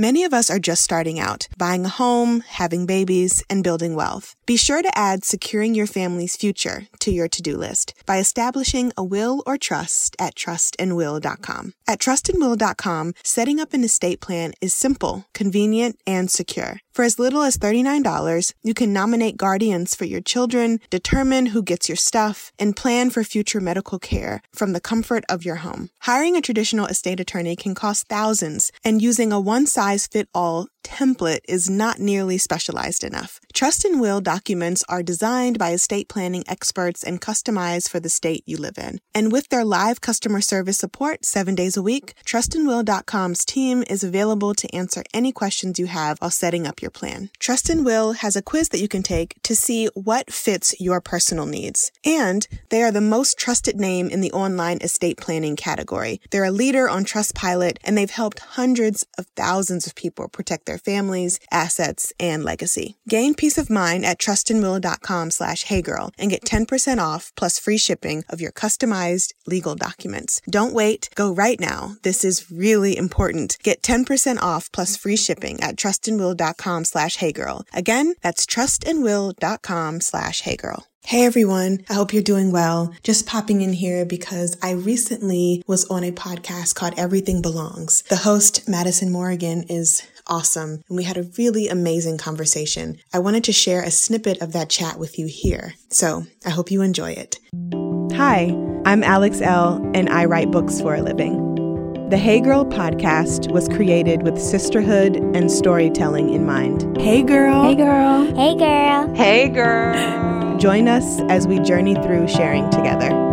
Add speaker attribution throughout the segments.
Speaker 1: Many of us are just starting out, buying a home, having babies, and building wealth. Be sure to add securing your family's future to your to do list by establishing a will or trust at trustandwill.com. At trustandwill.com, setting up an estate plan is simple, convenient, and secure. For as little as $39, you can nominate guardians for your children, determine who gets your stuff, and plan for future medical care from the comfort of your home. Hiring a traditional estate attorney can cost thousands, and using a one size fit all template is not nearly specialized enough. Trust and Will documents are designed by estate planning experts and customized for the state you live in. And with their live customer service support seven days a week, trustandwill.com's team is available to answer any questions you have while setting up your plan. Trust and Will has a quiz that you can take to see what fits your personal needs. And they are the most trusted name in the online estate planning category. They're a leader on Trustpilot and they've helped hundreds of thousands of people protect their families, assets, and legacy. Gain peace of mind at trustandwill.com slash heygirl and get 10% off plus free shipping of your customized legal documents. Don't wait. Go right now. This is really important. Get 10% off plus free shipping at trustandwill.com slash heygirl. Again, that's trustandwill.com slash heygirl. Hey everyone, I hope you're doing well. Just popping in here because I recently was on a podcast called Everything Belongs. The host, Madison Morrigan, is awesome and we had a really amazing conversation. I wanted to share a snippet of that chat with you here. So I hope you enjoy it. Hi, I'm Alex Elle., and I write books for a living. The Hey Girl podcast was created with sisterhood and storytelling in mind. Hey girl.
Speaker 2: Hey girl.
Speaker 3: Hey girl.
Speaker 4: Hey girl.
Speaker 1: Join us as we journey through sharing together.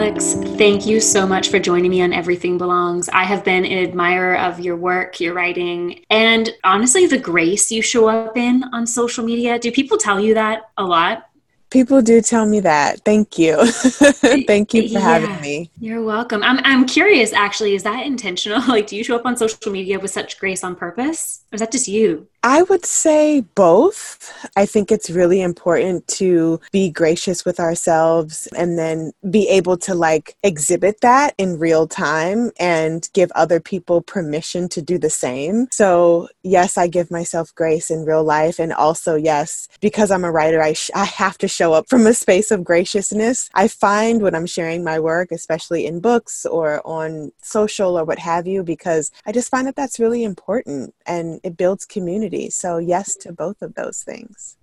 Speaker 2: Alex, thank you so much for joining me on Everything Belongs. I have been an admirer of your work, your writing, and honestly, the grace you show up in on social media. Do people tell you that a lot?
Speaker 1: People do tell me that. Thank you. Thank you for yeah, having me.
Speaker 2: You're welcome. I'm, I'm curious, actually, is that intentional? Like, do you show up on social media with such grace on purpose? Or is that just you?
Speaker 1: I would say both. I think it's really important to be gracious with ourselves and then be able to like exhibit that in real time and give other people permission to do the same. So, yes, I give myself grace in real life. And also, yes, because I'm a writer, I, sh- I have to show up from a space of graciousness. I find when I'm sharing my work, especially in books or on social or what have you, because I just find that that's really important and it builds community community. So yes to both of those things.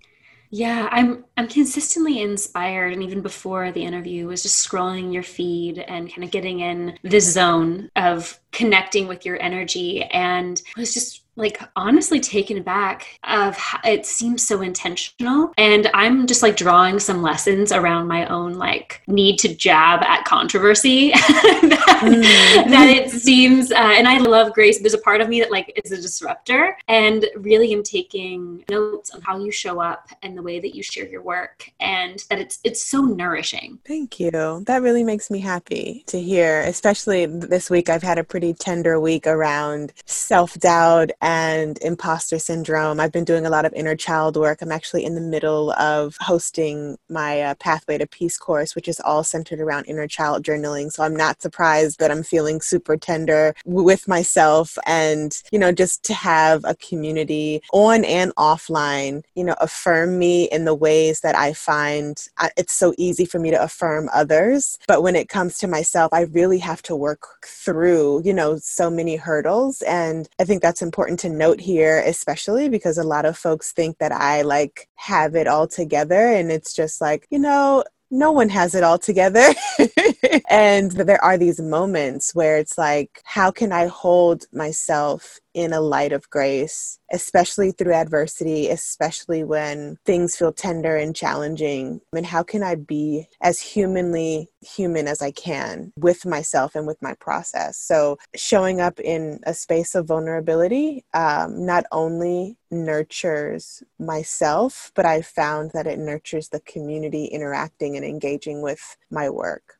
Speaker 2: Yeah, I'm I'm consistently inspired and even before the interview was just scrolling your feed and kind of getting in this zone of connecting with your energy and was just like honestly taken aback of how it seems so intentional. And i'm just like drawing some lessons around my own like need to jab at controversy. That, mm. that, it seems uh, and i love grace. There's a part of me that like is a disruptor and really am taking notes on how you show up and the way that you share your work and that it's it's so nourishing.
Speaker 1: Thank you. That really makes me happy to hear especially this week. I've had a pretty tender week around self-doubt and imposter syndrome. I've been doing a lot of inner child work. I'm actually in the middle of hosting my uh, Pathway to Peace course, which is all centered around inner child journaling. So I'm not surprised that I'm feeling super tender with myself and, you know, just to have a community on and offline, you know, affirm me in the ways that I find uh, it's so easy for me to affirm others. But when it comes to myself, I really have to work through, you know, so many hurdles. And I think that's important to note here, especially because a lot of folks think that I like have it all together. And it's just like, you know, no one has it all together. and there are these moments where it's like, how can I hold myself in a light of grace, especially through adversity, especially when things feel tender and challenging? And how can I be as humanly human as I can with myself and with my process? So, showing up in a space of vulnerability um, not only nurtures myself, but I found that it nurtures the community interacting and engaging with my work.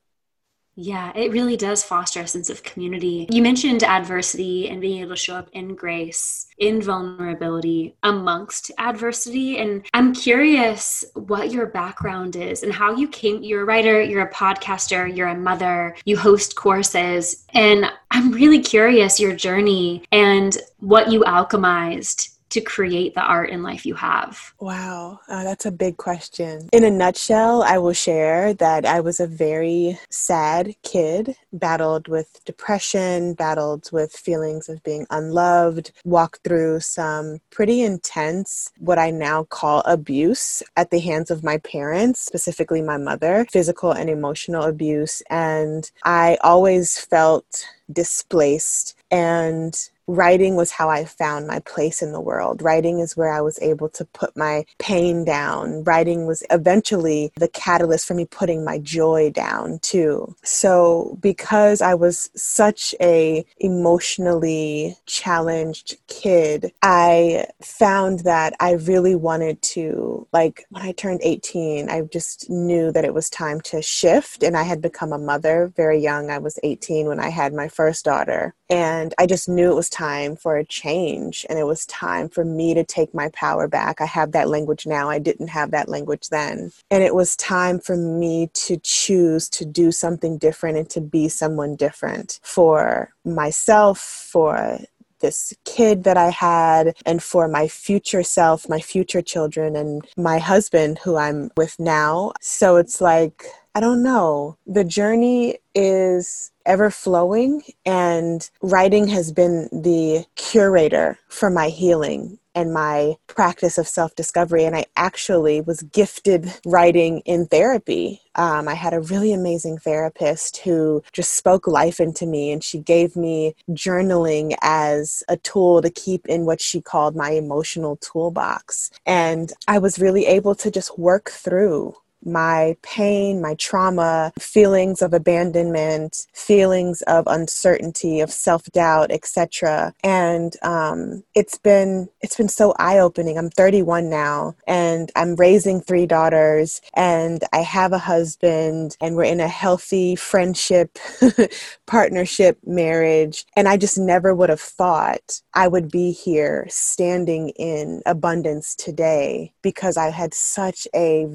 Speaker 2: Yeah, it really does foster a sense of community. You mentioned adversity and being able to show up in grace, in vulnerability amongst adversity. And I'm curious what your background is and how you came. You're a writer, you're a podcaster, you're a mother, you host courses. And I'm really curious your journey and what you alchemized to create the art and life you have?
Speaker 1: Wow, uh, that's a big question. In a nutshell, I will share that I was a very sad kid, battled with depression, battled with feelings of being unloved, walked through some pretty intense, what I now call abuse at the hands of my parents, specifically my mother, physical and emotional abuse. And I always felt displaced and writing was how I found my place in the world. Writing is where I was able to put my pain down. Writing was eventually the catalyst for me putting my joy down too. So because I was such a emotionally challenged kid, I found that I really wanted to like when I turned 18, I just knew that it was time to shift and I had become a mother very young. I was 18 when I had my first daughter and I just knew it was time for a change and it was time for me to take my power back. I have that language now. I didn't have that language then. And it was time for me to choose to do something different and to be someone different for myself, for this kid that I had, and for my future self, my future children, and my husband who I'm with now. So it's like, I don't know. The journey is ever flowing, and writing has been the curator for my healing and my practice of self discovery. And I actually was gifted writing in therapy. Um, I had a really amazing therapist who just spoke life into me, and she gave me journaling as a tool to keep in what she called my emotional toolbox. And I was really able to just work through my pain, my trauma, feelings of abandonment, feelings of uncertainty, of self-doubt, etc. And um, it's been it's been so eye-opening. I'm 31 now, and I'm raising three daughters, and I have a husband, and we're in a healthy friendship, partnership, marriage. And I just never would have thought I would be here standing in abundance today because I had such a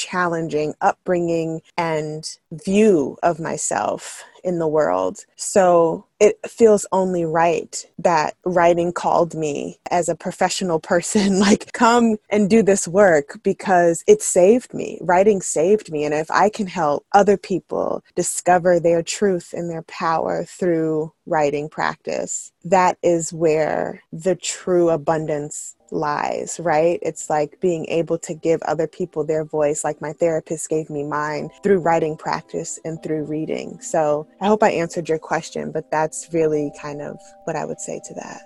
Speaker 1: challenging upbringing and view of myself in the world. So it feels only right that writing called me as a professional person, like, come and do this work because it saved me. Writing saved me. And if I can help other people discover their truth and their power through writing practice, that is where the true abundance lies, right? It's like being able to give other people their voice, like my therapist gave me mine through writing practice and through reading. So I hope I answered your question, but that's really kind of what I would say to that.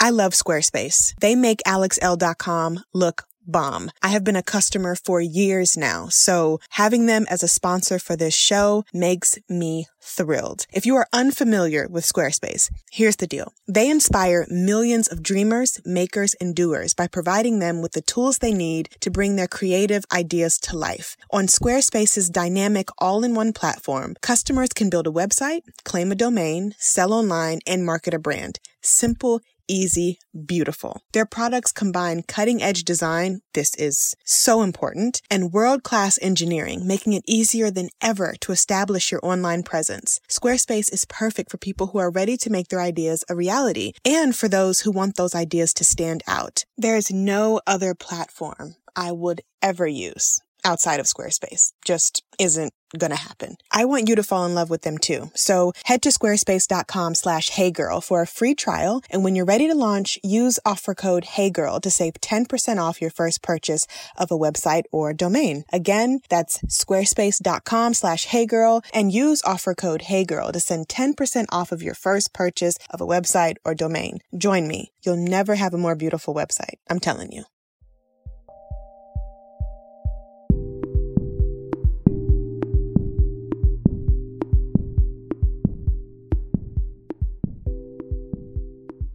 Speaker 1: I love Squarespace. They make alexelle.com look bomb. I have been a customer for years now, so having them as a sponsor for this show makes me thrilled. If you are unfamiliar with Squarespace, here's the deal. They inspire millions of dreamers, makers, and doers by providing them with the tools they need to bring their creative ideas to life. On Squarespace's dynamic all-in-one platform, customers can build a website, claim a domain, sell online, and market a brand. Simple, easy, beautiful. Their products combine cutting edge design, this is so important, and world class engineering, making it easier than ever to establish your online presence. Squarespace is perfect for people who are ready to make their ideas a reality and for those who want those ideas to stand out. There is no other platform I would ever use outside of Squarespace. Just isn't gonna happen. I want you to fall in love with them too. So head to squarespace.com slash heygirl for a free trial. And when you're ready to launch, use offer code heygirl to save 10% off your first purchase of a website or domain. Again, that's squarespace.com slash heygirl and use offer code heygirl to send 10% off of your first purchase of a website or domain. Join me. You'll never have a more beautiful website. I'm telling you.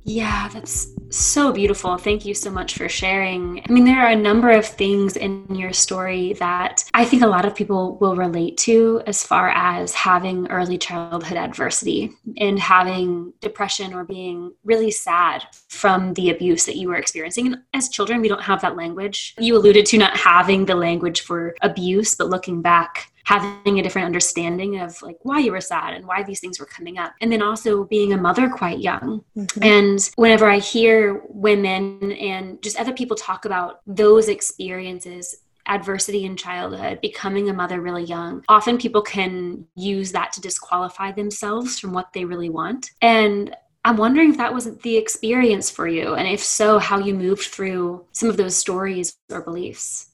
Speaker 2: Yeah, that's so beautiful. Thank you so much for sharing. I mean, there are a number of things in your story that I think a lot of people will relate to as far as having early childhood adversity and having depression or being really sad from the abuse that you were experiencing. And as children, we don't have that language. You alluded to not having the language for abuse, but looking back, having a different understanding of like why you were sad and why these things were coming up and then also being a mother quite young mm-hmm. and whenever i hear women and just other people talk about those experiences adversity in childhood, becoming a mother really young, often people can use that to disqualify themselves from what they really want. And I'm wondering if that wasn't the experience for you, and if so, how you moved through some of those stories or beliefs.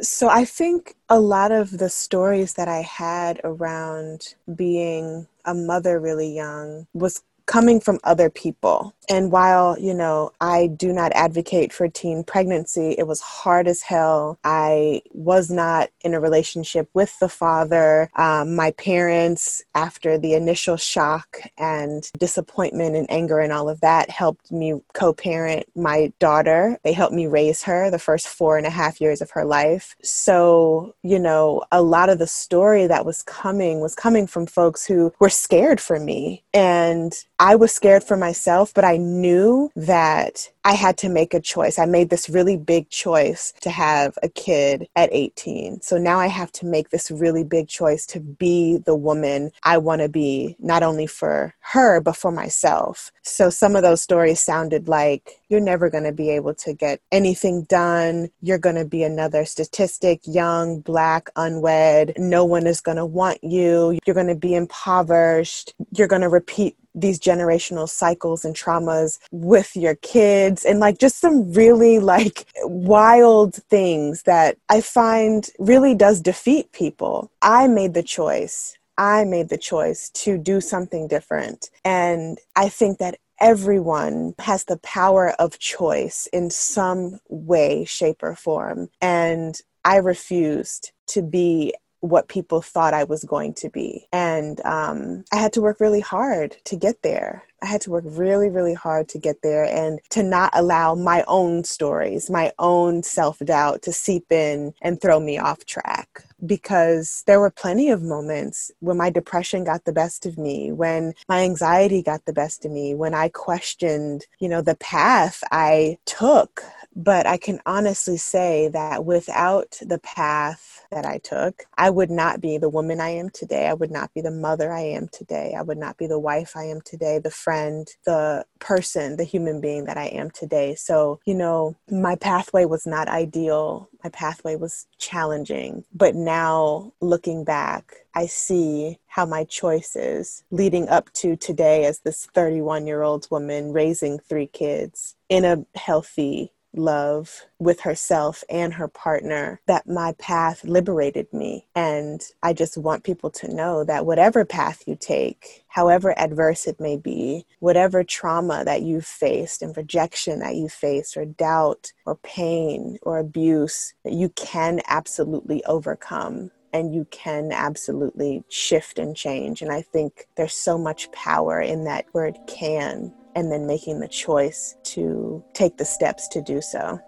Speaker 1: So I think a lot of the stories that I had around being a mother really young was coming from other people. And while, you know, I do not advocate for teen pregnancy, it was hard as hell. I was not in a relationship with the father. Um, my parents, after the initial shock and disappointment and anger and all of that, helped me co parent my daughter. They helped me raise her the first four and a half years of her life. So, you know, a lot of the story that was coming was coming from folks who were scared for me. And I was scared for myself, but I knew that I had to make a choice. I made this really big choice to have a kid at 18. So now I have to make this really big choice to be the woman I want to be, not only for her, but for myself. So some of those stories sounded like you're never going to be able to get anything done. You're going to be another statistic, young, black, unwed. No one is going to want you. You're going to be impoverished. You're going to repeat these generational cycles and traumas with your kids and like just some really like wild things that I find really does defeat people. I made the choice. I made the choice to do something different. And I think that everyone has the power of choice in some way, shape, or form. And I refused to be what people thought I was going to be. And um, I had to work really hard to get there. I had to work really, really hard to get there and to not allow my own stories, my own self doubt to seep in and throw me off track. Because there were plenty of moments when my depression got the best of me, when my anxiety got the best of me, when I questioned, you know, the path I took but I can honestly say that without the path that I took, I would not be the woman I am today. I would not be the mother I am today. I would not be the wife I am today, the friend, the person, the human being that I am today. So, you know, my pathway was not ideal. My pathway was challenging. But now looking back, I see how my choices leading up to today as this 31 year old woman raising three kids in a healthy, love with herself and her partner that my path liberated me. And I just want people to know that whatever path you take, however adverse it may be, whatever trauma that you've faced and rejection that you faced, or doubt, or pain, or abuse, that you can absolutely overcome and you can absolutely shift and change. And I think there's so much power in that word can and then making the choice to take the steps to do so.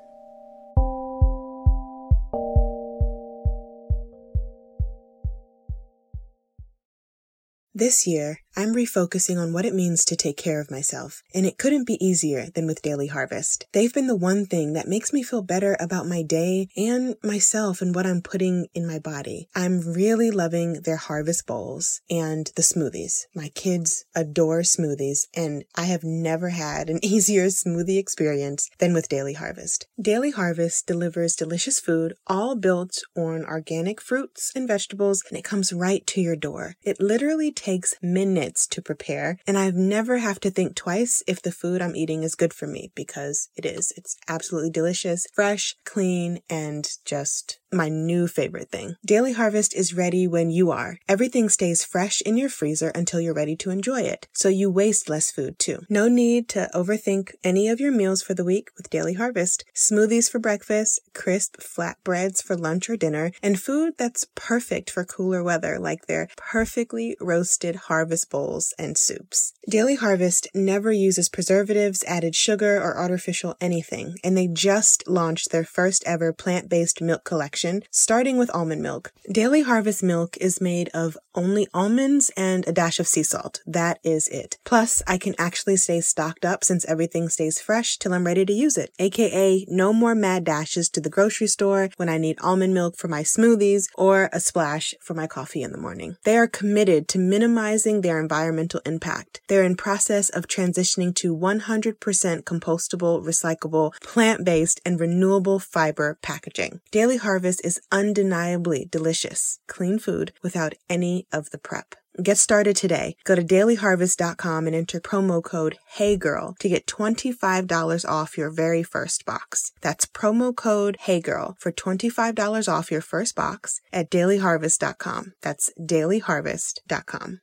Speaker 1: This year, I'm refocusing on what it means to take care of myself, and it couldn't be easier than with Daily Harvest. They've been the one thing that makes me feel better about my day and myself and what I'm putting in my body. I'm really loving their harvest bowls and the smoothies. My kids adore smoothies, and I have never had an easier smoothie experience than with Daily Harvest. Daily Harvest delivers delicious food, all built on organic fruits and vegetables, and it comes right to your door. It literally takes minutes minutes to prepare, and I've never have to think twice if the food I'm eating is good for me because it is. It's absolutely delicious, fresh, clean, and just my new favorite thing. Daily Harvest is ready when you are. Everything stays fresh in your freezer until you're ready to enjoy it, so you waste less food too. No need to overthink any of your meals for the week with Daily Harvest. Smoothies for breakfast, crisp flatbreads for lunch or dinner, and food that's perfect for cooler weather like their perfectly roasted harvest bowls, and soups. Daily Harvest never uses preservatives, added sugar, or artificial anything, and they just launched their first ever plant based milk collection, starting with almond milk. Daily Harvest milk is made of only almonds and a dash of sea salt. That is it. Plus, I can actually stay stocked up since everything stays fresh till I'm ready to use it. AKA, no more mad dashes to the grocery store when I need almond milk for my smoothies or a splash for my coffee in the morning. They are committed to minimizing their environmental impact. They're in process of transitioning to 100% compostable, recyclable, plant-based, and renewable fiber packaging. Daily Harvest is undeniably delicious, clean food without any of the prep. Get started today. Go to dailyharvest.com and enter promo code HeyGirl to get $25 off your very first box. That's promo code HeyGirl for $25 off your first box at dailyharvest.com. That's dailyharvest.com.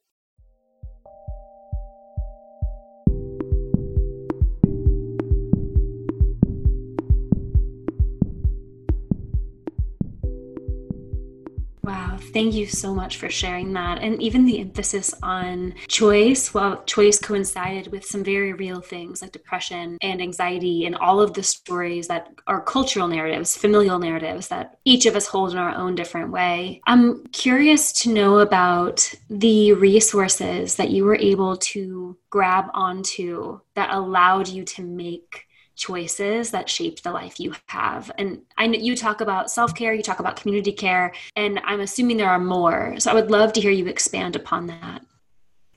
Speaker 2: Wow, thank you so much for sharing that. And even the emphasis on choice, well, choice coincided with some very real things like depression and anxiety and all of the stories that are cultural narratives, familial narratives that each of us hold in our own different way. I'm curious to know about the resources that you were able to grab onto that allowed you to make choices that shape the life you have. And I know you talk about self care, you talk about community care, and I'm assuming there are more. So I would love to hear you expand upon that.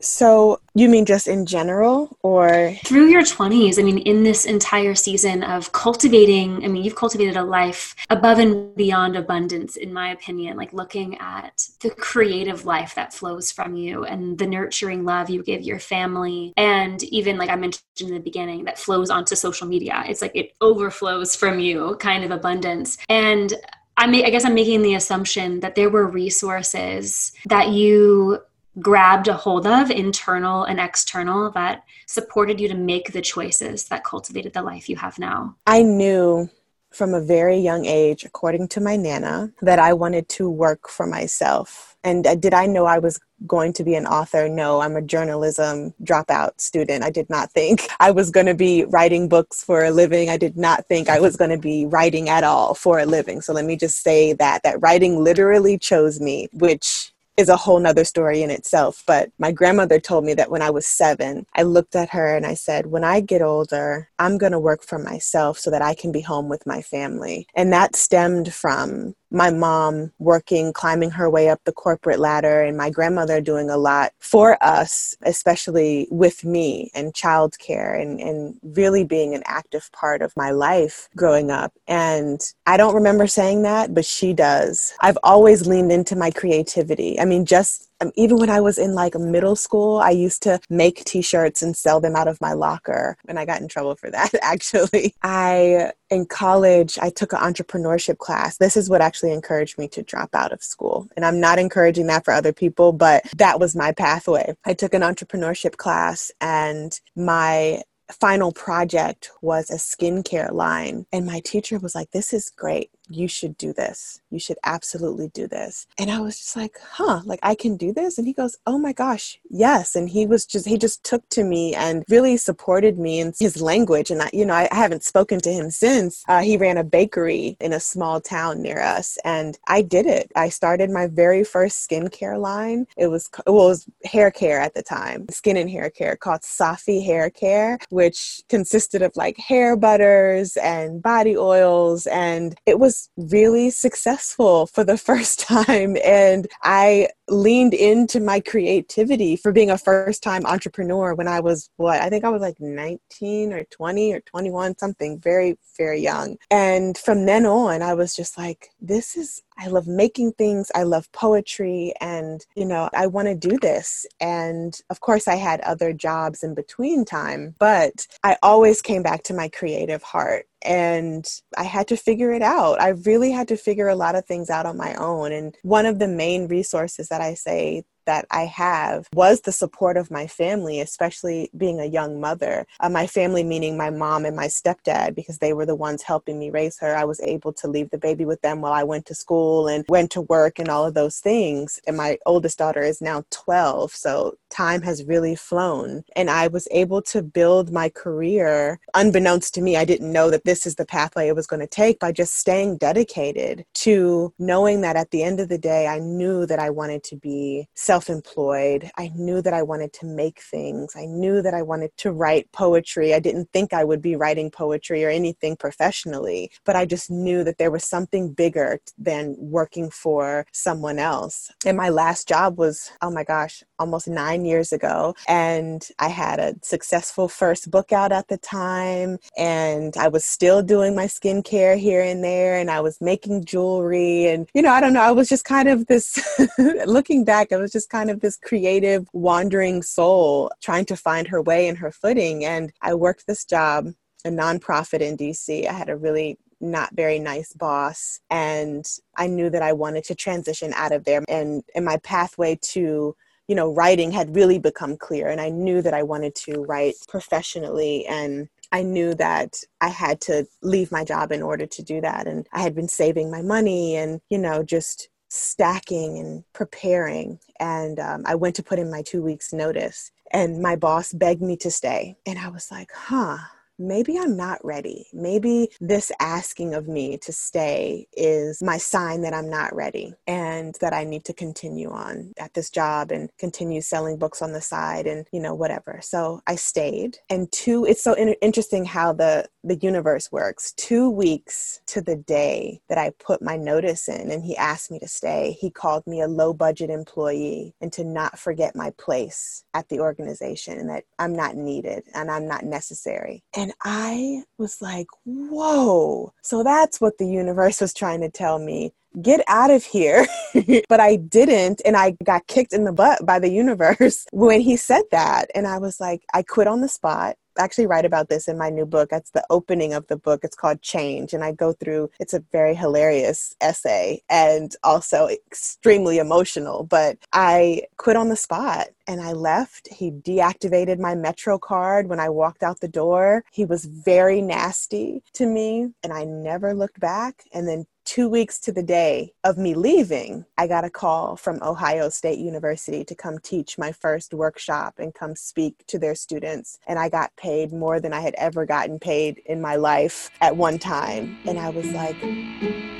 Speaker 1: So, you mean just in general or
Speaker 2: through your 20s? I mean, in this entire season of cultivating, I mean, you've cultivated a life above and beyond abundance, in my opinion, like looking at the creative life that flows from you and the nurturing love you give your family. And even like I mentioned in the beginning, that flows onto social media. It's like it overflows from you, kind of abundance. And I, may, I guess I'm making the assumption that there were resources that you grabbed a hold of, internal and external, that supported you to make the choices that cultivated the life you have now?
Speaker 1: I knew from a very young age, according to my Nana, that I wanted to work for myself. And uh, did I know I was going to be an author? No, I'm a journalism dropout student. I did not think I was going to be writing books for a living. I did not think I was going to be writing at all for a living. So let me just say that that writing literally chose me, which is a whole nother story in itself. But my grandmother told me that when I was seven, I looked at her and I said, When I get older, I'm going to work for myself so that I can be home with my family. And that stemmed from my mom working, climbing her way up the corporate ladder, and my grandmother doing a lot for us, especially with me and childcare and, and really being an active part of my life growing up. And I don't remember saying that, but she does. I've always leaned into my creativity. I mean, just Um, even when I was in like middle school, I used to make t shirts and sell them out of my locker. And I got in trouble for that, actually. I, in college, I took an entrepreneurship class. This is what actually encouraged me to drop out of school. And I'm not encouraging that for other people, but that was my pathway. I took an entrepreneurship class, and my final project was a skincare line. And my teacher was like, This is great you should do this. You should absolutely do this. And I was just like, huh, like I can do this? And he goes, oh my gosh, yes. And he was just, he just took to me and really supported me in his language. And I, you know, I haven't spoken to him since. Uh, he ran a bakery in a small town near us. And I did it. I started my very first skincare line. It was, well, it was hair care at the time, skin and hair care called Safi Hair Care, which consisted of like hair butters and body oils. And it was really successful for the first time. And I leaned into my creativity for being a first time entrepreneur when I was what I think I was like 19 or 20 or 21, something very, very young. And from then on, I was just like, this is, I love making things. I love poetry. And, you know, I want to do this. And of course, I had other jobs in between time, but I always came back to my creative heart and I had to figure it out. I really had to figure a lot of things out on my own. And one of the main resources that I say that I have was the support of my family, especially being a young mother. Uh, my family, meaning my mom and my stepdad, because they were the ones helping me raise her. I was able to leave the baby with them while I went to school and went to work and all of those things. And my oldest daughter is now 12. So time has really flown. And I was able to build my career. Unbeknownst to me, I didn't know that this is the pathway it was going to take by just staying dedicated to knowing that at the end of the day, I knew that I wanted to be self employed. I knew that I wanted to make things. I knew that I wanted to write poetry. I didn't think I would be writing poetry or anything professionally, but I just knew that there was something bigger than working for someone else. And my last job was, oh my gosh, almost nine years ago. And I had a successful first book out at the time. And I was still doing my skincare here and there. And I was making jewelry. And, you know, I don't know, I was just kind of this, looking back, I was just kind of this creative, wandering soul trying to find her way and her footing. And I worked this job a nonprofit in DC. I had a really not very nice boss and I knew that I wanted to transition out of there and and my pathway to you know writing had really become clear and I knew that I wanted to write professionally and I knew that I had to leave my job in order to do that and I had been saving my money and you know just stacking and preparing and um, I went to put in my 2 weeks notice and my boss begged me to stay and I was like huh maybe I'm not ready. Maybe this asking of me to stay is my sign that I'm not ready and that I need to continue on at this job and continue selling books on the side and, you know, whatever. So I stayed. And two, it's so in- interesting how the, the universe works. Two weeks to the day that I put my notice in and he asked me to stay, he called me a low budget employee and to not forget my place at the organization and that I'm not needed and I'm not necessary. And and I was like, whoa. So that's what the universe was trying to tell me. Get out of here. but I didn't. And I got kicked in the butt by the universe when he said that. And I was like, I quit on the spot actually write about this in my new book. That's the opening of the book. It's called Change. And I go through, it's a very hilarious essay and also extremely emotional. But I quit on the spot and I left. He deactivated my Metro card when I walked out the door. He was very nasty to me and I never looked back. And then two weeks to the day of me leaving, I got a call from Ohio State University to come teach my first workshop and come speak to their students. And I got paid more than I had ever gotten paid in my life at one time. And I was like,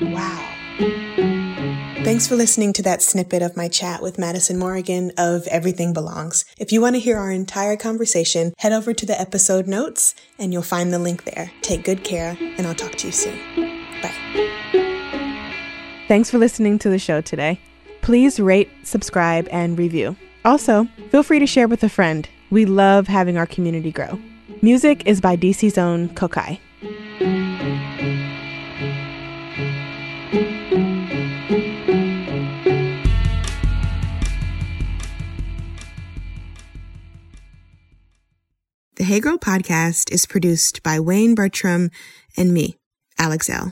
Speaker 1: wow. Thanks for listening to that snippet of my chat with Madison Morrigan of Everything Belongs. If you want to hear our entire conversation, head over to the episode notes and you'll find the link there. Take good care, and I'll talk to you soon. Bye.
Speaker 4: Thanks for listening to the show today. Please rate, subscribe, and review. Also, feel free to share with a friend. We love having our community grow. Music is by DC's own Kokai.
Speaker 1: The Hey Girl podcast is produced by Wayne Bertram and me, Alex Elle.